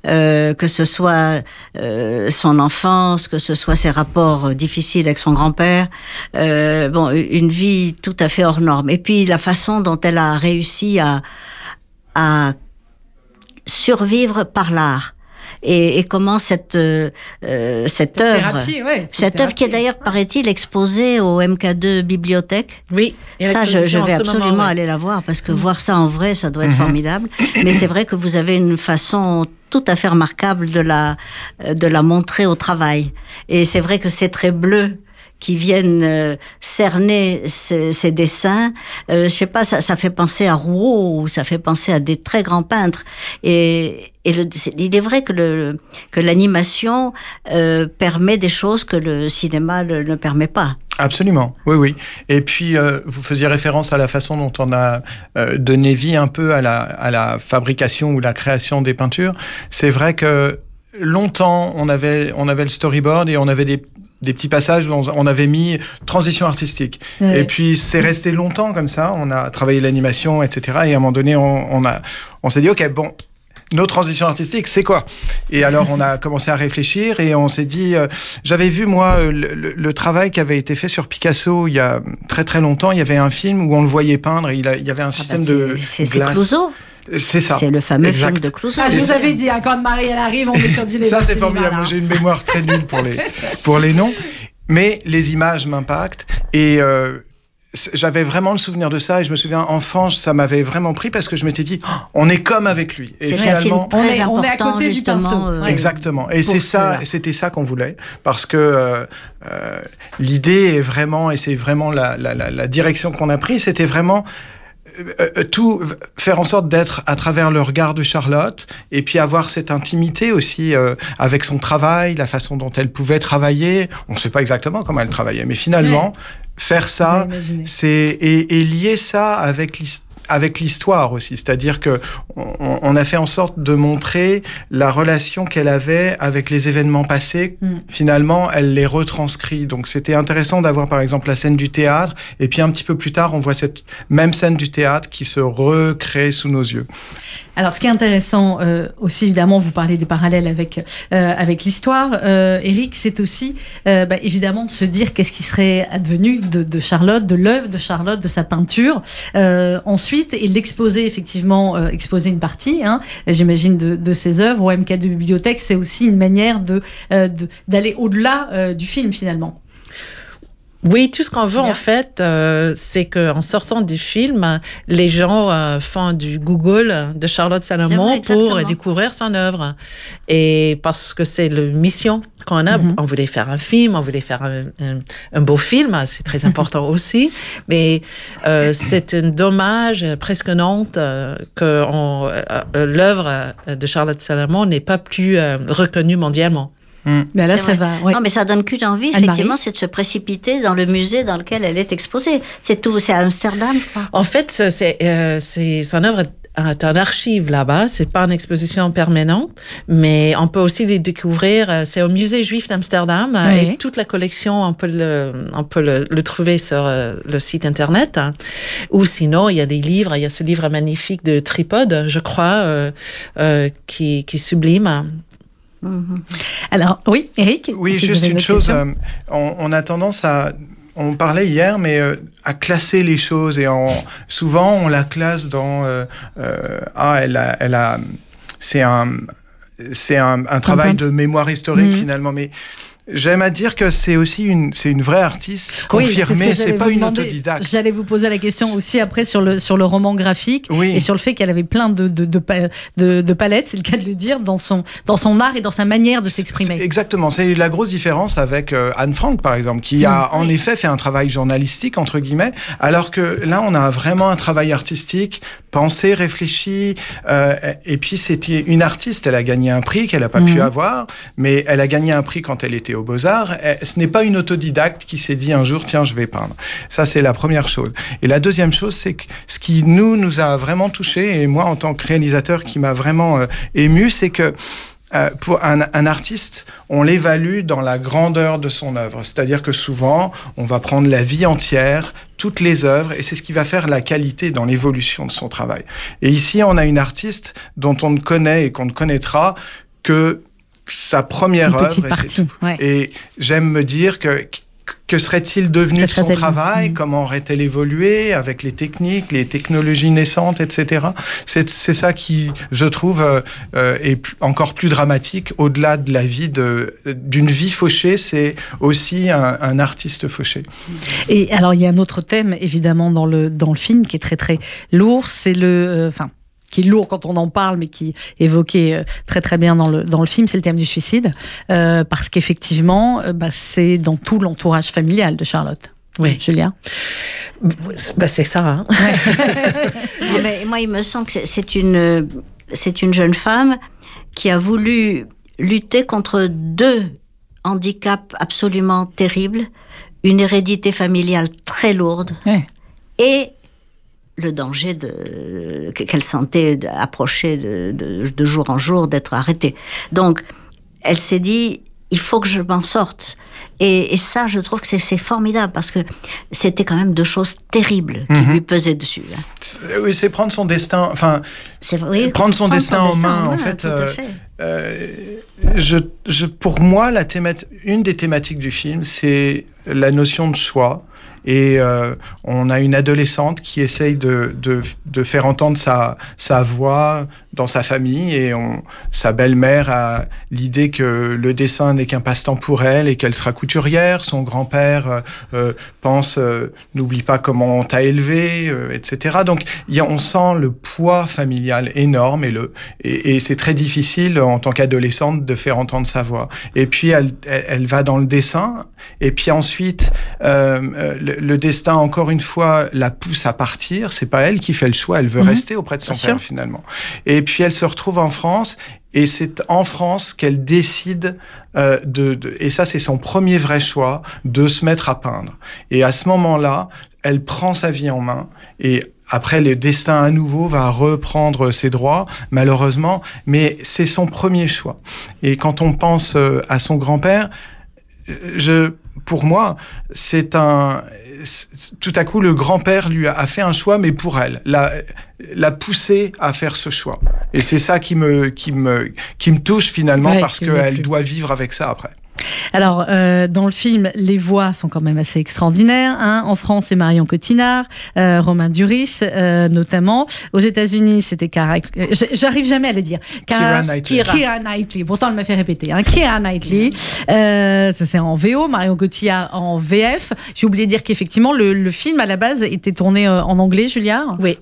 Euh, que ce soit euh, son enfance, que ce soit ses rapports difficiles avec son grand-père, euh, bon une vie tout à fait hors norme. Et puis la façon dont elle a réussi à à survivre par l'art. Et, et comment cette euh, euh, cette œuvre thérapie, ouais, cette œuvre qui est d'ailleurs, paraît-il, exposée au MK2 Bibliothèque. Oui. et Ça, je, je vais moment, absolument ouais. aller la voir parce que voir ça en vrai, ça doit être Mhm. formidable. Mais c'est vrai que vous avez une façon tout à fait remarquable de la euh, de la montrer au travail. Et c'est vrai que ces traits bleus qui viennent euh, cerner ces, dessins, euh, je sais pas, ça, fait penser à Rouault ou ça fait penser à des très grands peintres. Et, il est vrai que l'animation euh, permet des choses que le cinéma ne, permet pas. Absolument, oui, oui. Et puis, euh, vous faisiez référence à la façon dont on a donné vie un peu à la, à la fabrication ou la création des peintures. C'est vrai que longtemps, on avait, on avait le storyboard et on avait des, des petits passages où on, avait mis transition artistique. Ouais. Et puis, c'est resté longtemps comme ça. On a travaillé l'animation, etc. Et à un moment donné, on, on, a, on s'est dit, OK, bon, nos transitions artistiques, c'est quoi? Et alors, on a commencé à réfléchir et on s'est dit, euh, j'avais vu moi euh, le, le- le travail qui avait été fait sur Picasso il y a très très longtemps. Il y avait un film où on le voyait peindre. et Il, a- il y avait un Ah système bah, de glace. C'est ça. C'est le fameux Exact. film de Clouseau. Ah, je vous avais dit, hein, quand Marie elle arrive, on est sur du Ça, c'est formidable. j'ai une mémoire très nulle pour les, pour les noms. Mais les images m'impactent. Et euh, j'avais vraiment le souvenir de ça et je me souviens enfant ça m'avait vraiment pris parce que je m'étais dit oh, on est comme avec lui et finalement on est, on est à côté justement euh, exactement et c'est ça c'était ça qu'on voulait parce que euh, euh, l'idée est vraiment et c'est vraiment la, la, la, la direction qu'on a pris c'était vraiment euh, euh, tout faire en sorte d'être à travers le regard de Charlotte et puis avoir cette intimité aussi euh, avec son travail, la façon dont elle pouvait travailler. On ne sait pas exactement comment elle travaillait, mais finalement, faire ça, c'est et, et, lier ça avec l'histoire avec l'histoire aussi, c'est-à-dire que on, on, a fait en sorte de montrer la relation qu'elle avait avec les événements passés. Mm. Finalement, elle les retranscrit. Donc, c'était intéressant d'avoir par exemple la scène du théâtre, et puis un petit peu plus tard, on voit cette même scène du théâtre qui se recrée sous nos yeux. Alors, ce qui est intéressant euh, aussi, évidemment, vous parlez des parallèles avec euh, avec l'histoire, euh, Eric, c'est aussi euh, bah, évidemment de se dire qu'est-ce qui serait advenu de, Charlotte, de l'œuvre de Charlotte, de sa peinture. Ensuite, et l'exposer effectivement, exposer une partie, hein, j'imagine de, de ses œuvres au MK de bibliothèque, c'est aussi une manière de d'aller au-delà du film finalement. Oui, tout ce qu'on veut en fait, euh, c'est qu'en sortant du film, les gens euh, font du Google de Charlotte Salomon pour découvrir son œuvre. Et parce que c'est la mission qu'on a, mm -hmm. on voulait faire un film, on voulait faire un, un, un beau film, c'est très important aussi. Mais euh, c'est un dommage presque honte que l'œuvre de Charlotte Salomon n'est pas plus reconnue mondialement. Mmh. Mais là, ça va. Ouais. Non, mais ça donne qu'une envie, effectivement, c'est de se précipiter dans le musée dans lequel elle est exposée. C'est tout, c'est à Amsterdam. En fait, c'est euh, son œuvre est en archive là-bas. C'est pas une exposition permanente, mais on peut aussi les découvrir. Euh, c'est au musée juif d'Amsterdam oui. et toute la collection, on peut le, on peut le, le trouver sur euh, le site internet. Hein. Ou sinon, il y a des livres. Il y a ce livre magnifique de Tripode, je crois, euh, qui, qui est sublime. Mmh. Alors, oui, Eric Oui, juste une chose. Euh, on, on, a tendance à. On parlait hier, mais euh, à classer les choses. Et en, souvent, on la classe dans. Euh, ah, elle a. Elle a c'est un. C'est un, un, travail de mémoire historique, mmh. finalement. Mais J'aime à dire que c'est aussi une, c'est une vraie artiste confirmée, oui, c'est pas une demander. autodidacte. J'allais vous poser la question aussi après sur le, sur le roman graphique oui. et sur le fait qu'elle avait plein de, de, de, de, de palettes, c'est le cas de le dire, dans son, dans son art et dans sa manière de s'exprimer. Exactement, c'est la grosse différence avec euh, Anne Frank par exemple, qui a mmh. en oui. effet fait un travail journalistique, entre guillemets, alors que là on a vraiment un travail artistique, pensé, réfléchi, euh, et puis c'était une artiste, elle a gagné un prix qu'elle n'a pas mmh. pu avoir, mais elle a gagné un prix quand elle était aux Beaux-Arts, eh, ce n'est pas une autodidacte qui s'est dit un jour, tiens, je vais peindre. Ça, c'est la première chose. Et la deuxième chose, c'est que ce qui nous, nous a vraiment touché, et moi, en tant que réalisateur, qui m'a vraiment euh, ému, c'est que euh, pour un, un, artiste, on l'évalue dans la grandeur de son œuvre. C'est-à-dire que souvent, on va prendre la vie entière, toutes les œuvres, et c'est ce qui va faire la qualité dans l'évolution de son travail. Et ici, on a une artiste dont on ne connaît et qu'on ne connaîtra que sa première œuvre. Et, ouais. et j'aime me dire que que serait-il devenu de son travail? Mmh. Comment aurait-elle évolué avec les techniques, les technologies naissantes, etc. C'est ça qui, je trouve, euh, est encore plus dramatique au-delà de la vie d'une vie fauchée. C'est aussi un, un, artiste fauché. Et alors, il y a un autre thème, évidemment, dans le, dans le film qui est très, très lourd. C'est le. Enfin, euh, qui est lourd quand on en parle, mais qui est évoqué euh, très très bien dans le, dans le film, c'est le thème du suicide. Euh, parce qu'effectivement, euh, bah, c'est dans tout l'entourage familial de Charlotte. Oui, Julia. Bah, c'est ça. Hein. non, mais moi, il me semble que c'est une, c'est une jeune femme qui a voulu lutter contre deux handicaps absolument terribles, une hérédité familiale très lourde ouais. et le danger de qu'elle sentait approcher de, de, de, jour en jour d'être arrêtée. Donc, elle s'est dit il faut que je m'en sorte. Et, et, ça, je trouve que c'est formidable parce que c'était quand même deux choses terribles qui mm -hmm. lui pesaient dessus. Hein. Oui, c'est prendre son destin. Enfin, oui, prendre son prendre destin son en main. En, main, en fait, euh, fait. Euh, je, je, pour moi, la une des thématiques du film, c'est la notion de choix. Et euh, on a une adolescente qui essaye de, de, de, faire entendre sa, sa voix dans sa famille et on, sa belle-mère a l'idée que le dessin n'est qu'un passe-temps pour elle et qu'elle sera couturière. Son grand-père euh, euh, pense n'oublie pas comment on t'a élevé, etc. Donc y a, on sent le poids familial énorme et, le, et, et c'est très difficile en tant qu'adolescente de faire entendre sa voix. Et puis elle, elle, elle va dans le dessin et puis ensuite le, le, destin encore une fois la pousse à partir. C'est pas elle qui fait le choix, elle veut mmh. rester auprès de son Bien père sûr. finalement. Et puis elle se retrouve en France et c'est en France qu'elle décide euh, de, de, et ça c'est son premier vrai choix, de se mettre à peindre. Et à ce moment-là, elle prend sa vie en main et après, le destin à nouveau va reprendre ses droits, malheureusement, mais c'est son premier choix. Et quand on pense euh, à son grand-père, je, pour moi, c'est un, tout à coup, le grand-père lui a fait un choix, mais pour elle, l'a, l'a poussé à faire ce choix. Et c'est ça qui me, qui me, qui me touche finalement, ouais, parce qu'elle doit vivre avec ça après. Alors, euh, dans le film, les voix sont quand même assez extraordinaires. Hein. En France, c'est Marion Cotillard, euh, Romain Duris, euh, notamment. Aux États-Unis, c'était Cara. J'arrive jamais à le dire. Cara... Kira Knightley. Kira Knightley. Pourtant, elle m'a fait répéter. Hein. Kira Knightley. Euh, ça, c'est en VO. Marion Cotillard en VF. J'ai oublié de dire qu'effectivement, le, le, film, à la base, était tourné euh, en anglais, Julia Oui.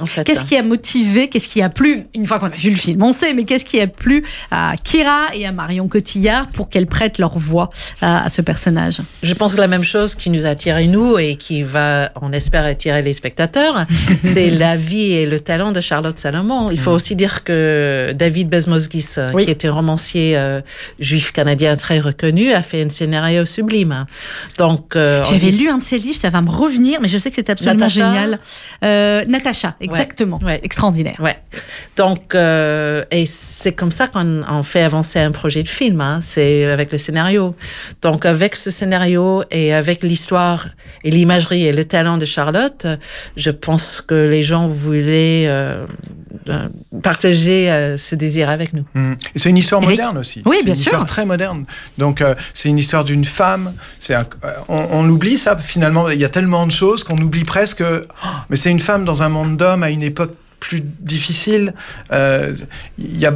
En fait. Qu'est-ce qui a motivé, qu'est-ce qui a plu, une fois qu'on a vu le film, on sait, mais qu'est-ce qui a plu à Kira et à Marion Cotillard pour qu'elles prêtent leur voix à, à, ce personnage? Je pense que la même chose qui nous a attiré nous et qui va, on espère, attirer les spectateurs, c'est la vie et le talent de Charlotte Salomon. Il faut aussi dire que David Bezmosgis, oui. qui était un romancier euh, juif canadien très reconnu, a fait un scénario sublime. Donc, euh, j'avais lu un de ses livres, ça va me revenir, mais je sais que c'est absolument Natasha. génial. Euh, Natacha. Exactement. Ouais. Extraordinaire. Ouais. Donc, euh, et c'est comme ça qu'on on fait avancer un projet de film, hein, c'est avec le scénario. Donc, avec ce scénario et avec l'histoire et l'imagerie et le talent de Charlotte, je pense que les gens voulaient euh, partager euh, ce désir avec nous. Mmh. Et c'est une histoire Eric moderne aussi. Oui, bien une sûr. histoire très moderne. Donc, euh, c'est une histoire d'une femme. C'est un, on, on, oublie ça finalement. Il y a tellement de choses qu'on oublie presque. Oh, mais c'est une femme dans un monde d'hommes à une époque plus difficile. Euh, il y, a,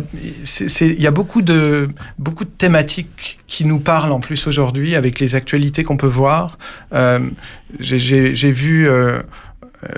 y a beaucoup de, beaucoup de thématiques qui nous parlent en plus aujourd'hui avec les actualités qu'on peut voir. Euh, J'ai vu... Euh,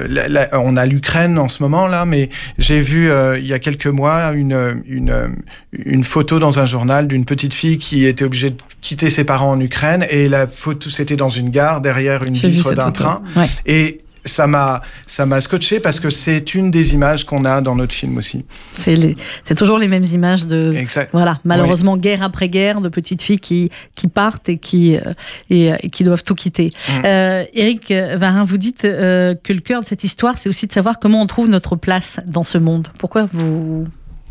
la, la, on a l'Ukraine en ce moment là, mais j'ai vu euh, il y a quelques mois une, une, une photo dans un journal d'une petite fille qui était obligée de quitter ses parents en Ukraine et la photo c'était dans une gare derrière une vitre d'un train ouais. et ça m'a ça m'a scotché parce que c'est une des images qu'on a dans notre film aussi. C'est c'est toujours les mêmes images de exact. voilà malheureusement oui. guerre après guerre de petites filles qui qui partent et qui euh, et, et, qui doivent tout quitter. Mmh. Euh, Eric Varin, vous dites euh, que le cœur de cette histoire c'est aussi de savoir comment on trouve notre place dans ce monde. Pourquoi vous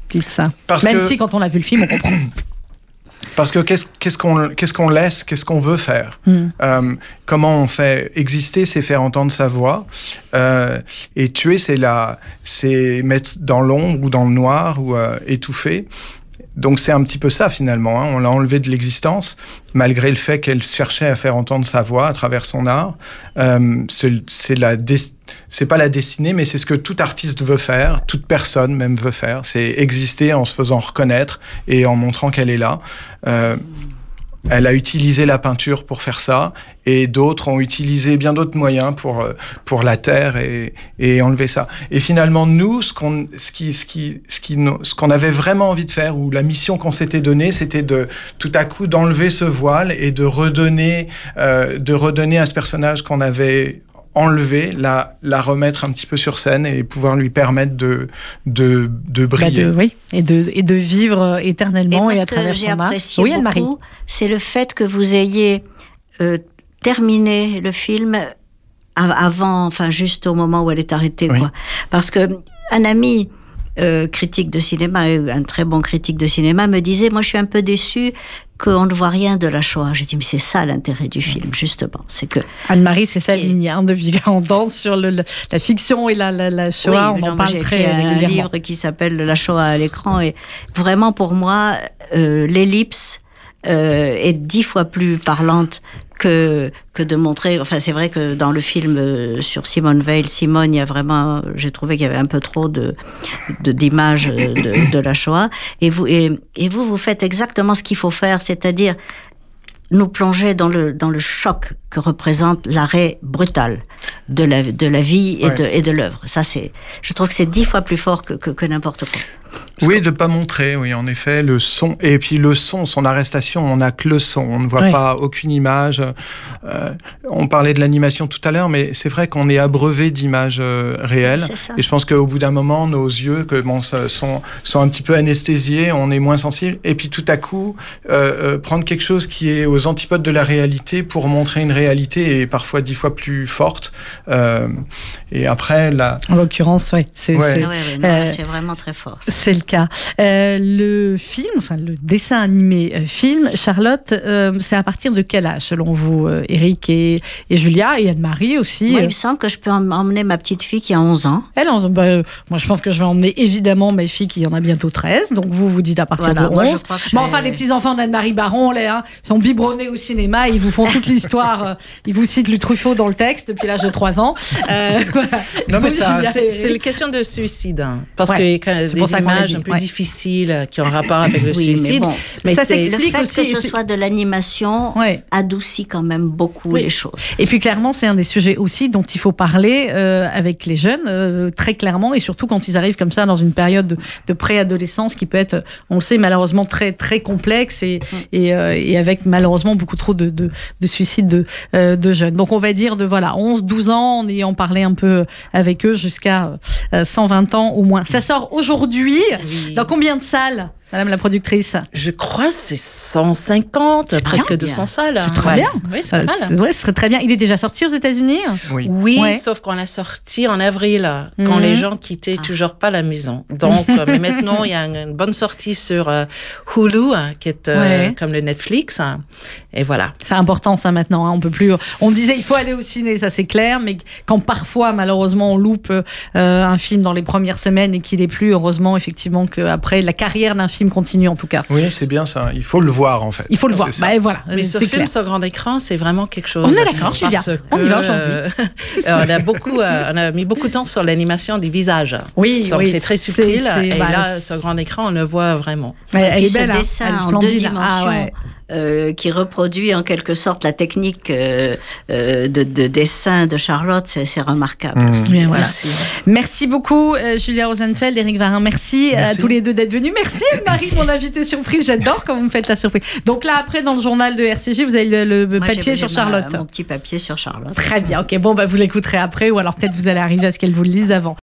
dites ça? Parce Même que... si quand on a vu le film on comprend. Parce que qu'est-ce qu'on qu'est-ce qu'on laisse, qu'est-ce qu'on veut faire, Hmm. mm. euh, comment on fait exister, c'est faire entendre sa voix, euh, et tuer, c'est la, c'est mettre dans l'ombre ou dans le noir ou euh, étouffer. Donc c'est un petit peu ça finalement. Hein. On l'a enlevé de l'existence, malgré le fait qu'elle cherchait à faire entendre sa voix à travers son art. Euh, c'est la c'est pas la destinée, mais c'est ce que tout artiste veut faire, toute personne même veut faire. C'est exister en se faisant reconnaître et en montrant qu'elle est là. Euh, elle a utilisé la peinture pour faire ça, et d'autres ont utilisé bien d'autres moyens pour euh, pour la terre et, et enlever ça. Et finalement, nous, ce qu'on ce qui ce qui ce qui ce qu'on avait vraiment envie de faire ou la mission qu'on s'était donnée, c'était de tout à coup d'enlever ce voile et de redonner euh, de redonner à ce personnage qu'on avait enlever, la, la remettre un petit peu sur scène et pouvoir lui permettre de, de, de briller. Bah de, oui, et de, et de vivre éternellement et, et à travers son art. Oui, Anne-Marie. C'est le fait que vous ayez euh, terminé le film avant, enfin juste au moment où elle est arrêtée, oui. quoi. Parce que un ami euh, critique de cinéma, un très bon critique de cinéma, me disait, moi je suis un peu déçu qu'on ne voit rien de la Shoah. J'ai dit, mais c'est ça l'intérêt du film, justement. C'est que Anne-Marie, c'est sa ligne hein, depuis on danse sur le, le, la fiction et la, la, la Shoah. Oui, on en parle très un régulièrement. livre qui s'appelle La Shoah à l'écran et vraiment pour moi, euh, l'ellipse euh, est dix fois plus parlante que que de montrer. Enfin, c'est vrai que dans le film euh, sur Simone Veil, Simone, il y a vraiment, j'ai trouvé qu'il y avait un peu trop de d'images euh, de, de la Shoah. Et vous et, et vous vous faites exactement ce qu'il faut faire, c'est-à-dire nous plonger dans le dans le choc que représente l'arrêt brutal de la de la vie et Ouais. de et de l'œuvre. Ça, c'est, je trouve que c'est dix fois plus fort que que, que n'importe quoi. Oui, de pas montrer, oui, en effet, le son. Et puis le son, son arrestation, on n'a que le son, on ne voit pas aucune image. Euh, on parlait de l'animation tout à l'heure, mais c'est vrai qu'on est abreuvé d'images euh, réelles. C'est ça. Et je pense qu'au bout d'un moment, nos yeux que, bon, sont, sont un petit peu anesthésiés, on est moins sensible. Et puis tout à coup, euh, euh, prendre quelque chose qui est aux antipodes de la réalité pour montrer une réalité et parfois dix fois plus forte. Euh, et après, la, En l'occurrence, ouais, c'est Ouais. c'est- Ah ouais, Euh, c'est vraiment très fort. ça. c'est le cas. Euh, le film, enfin le dessin animé euh, film, Charlotte, euh, c'est à partir de quel âge selon vous, euh, Eric et, et Julia et Anne-Marie aussi Moi, euh, il me semble que je peux em- emmener ma petite fille qui a 11 ans. Elle, en- bah, euh, moi, je pense que je vais emmener évidemment ma fille qui en a bientôt 13. Donc, vous, vous dites à partir Voilà, de moi, 11. je crois que je Mais vais- enfin, les petits-enfants d'Anne-Marie Baron, là, hein, ils sont biberonnés au cinéma. Ils vous font toute l'histoire. euh, ils vous citent le Truffaut dans le texte depuis l'âge de 3 ans. Euh, voilà. Non, mais C'est une question de suicide. hein, parce Ouais, que quand c'est des images un peu ouais. difficiles euh, qui ont rapport avec le Oui, mais suicide. bon, Mais Ça c'est- le s'explique fait aussi, que ce soit de l'animation Ouais. adoucit quand même beaucoup Oui. les choses. Et puis clairement, c'est un des sujets aussi dont il faut parler euh, avec les jeunes, euh, très clairement, et surtout quand ils arrivent comme ça dans une période de, de préadolescence qui peut être, on le sait, malheureusement très très complexe et, et, euh, et avec malheureusement beaucoup trop de, de, de suicides de, euh, de jeunes. Donc on va dire de voilà 11, 12 ans, en ayant parlé un peu avec eux jusqu'à euh, 120 ans au moins. Ça sort aujourd'hui. Dans combien de salles, Madame la productrice Je crois que c'est 150, presque bien. 200 salles. C'est très Ouais. bien. Oui, c'est Euh, pas mal. c'est- ouais, ce serait très bien. Il est déjà sorti aux États-Unis oui. Oui, Ouais. sauf qu'on l'a sorti en avril, quand Mhm. les gens quittaient toujours pas la maison. Donc, euh, mais maintenant, il y a une, une bonne sortie sur euh, Hulu, hein, qui est euh, Ouais. comme le Netflix. hein. Et voilà. C'est important ça maintenant. hein. On peut plus. On disait il faut aller au ciné, ça c'est clair, mais quand parfois malheureusement on loupe euh, un film dans les premières semaines et qu'il est plus, heureusement effectivement qu'après la carrière d'un film continue en tout cas. Oui, c'est bien ça. Il faut le voir, en fait. Il faut le voir. Bah, et voilà. Mais ce c'est film clair. sur grand écran, c'est vraiment quelque chose. On est d'accord, Julia. On y va aujourd'hui. euh, on a beaucoup, euh, on a mis beaucoup de temps sur l'animation des visages. Oui, Donc oui. c'est très subtil. et bah, là, sur grand écran, on le voit vraiment. Ouais, Et elle est belle, hein. dessin Elle est en splendide. deux dimensions Ah, ouais. Euh, qui reproduit en quelque sorte la technique euh, euh, de, de dessin de Charlotte, c'est c'est remarquable. Mmh. aussi. Bien, voilà. Merci. Merci beaucoup, euh, Julia Rosenfeld, Eric Varin. Merci, à tous les deux d'être venus. Merci, Marie, mon invité surprise. J'adore quand vous me faites la surprise. Donc là, après, dans le journal de RCJ, vous avez le, le Moi, papier sur j'ai ma- Charlotte. mon petit papier sur Charlotte. Très bien. Ok, bon, bah, vous l'écouterez après, ou alors peut-être vous allez arriver à ce qu'elle vous le lise avant.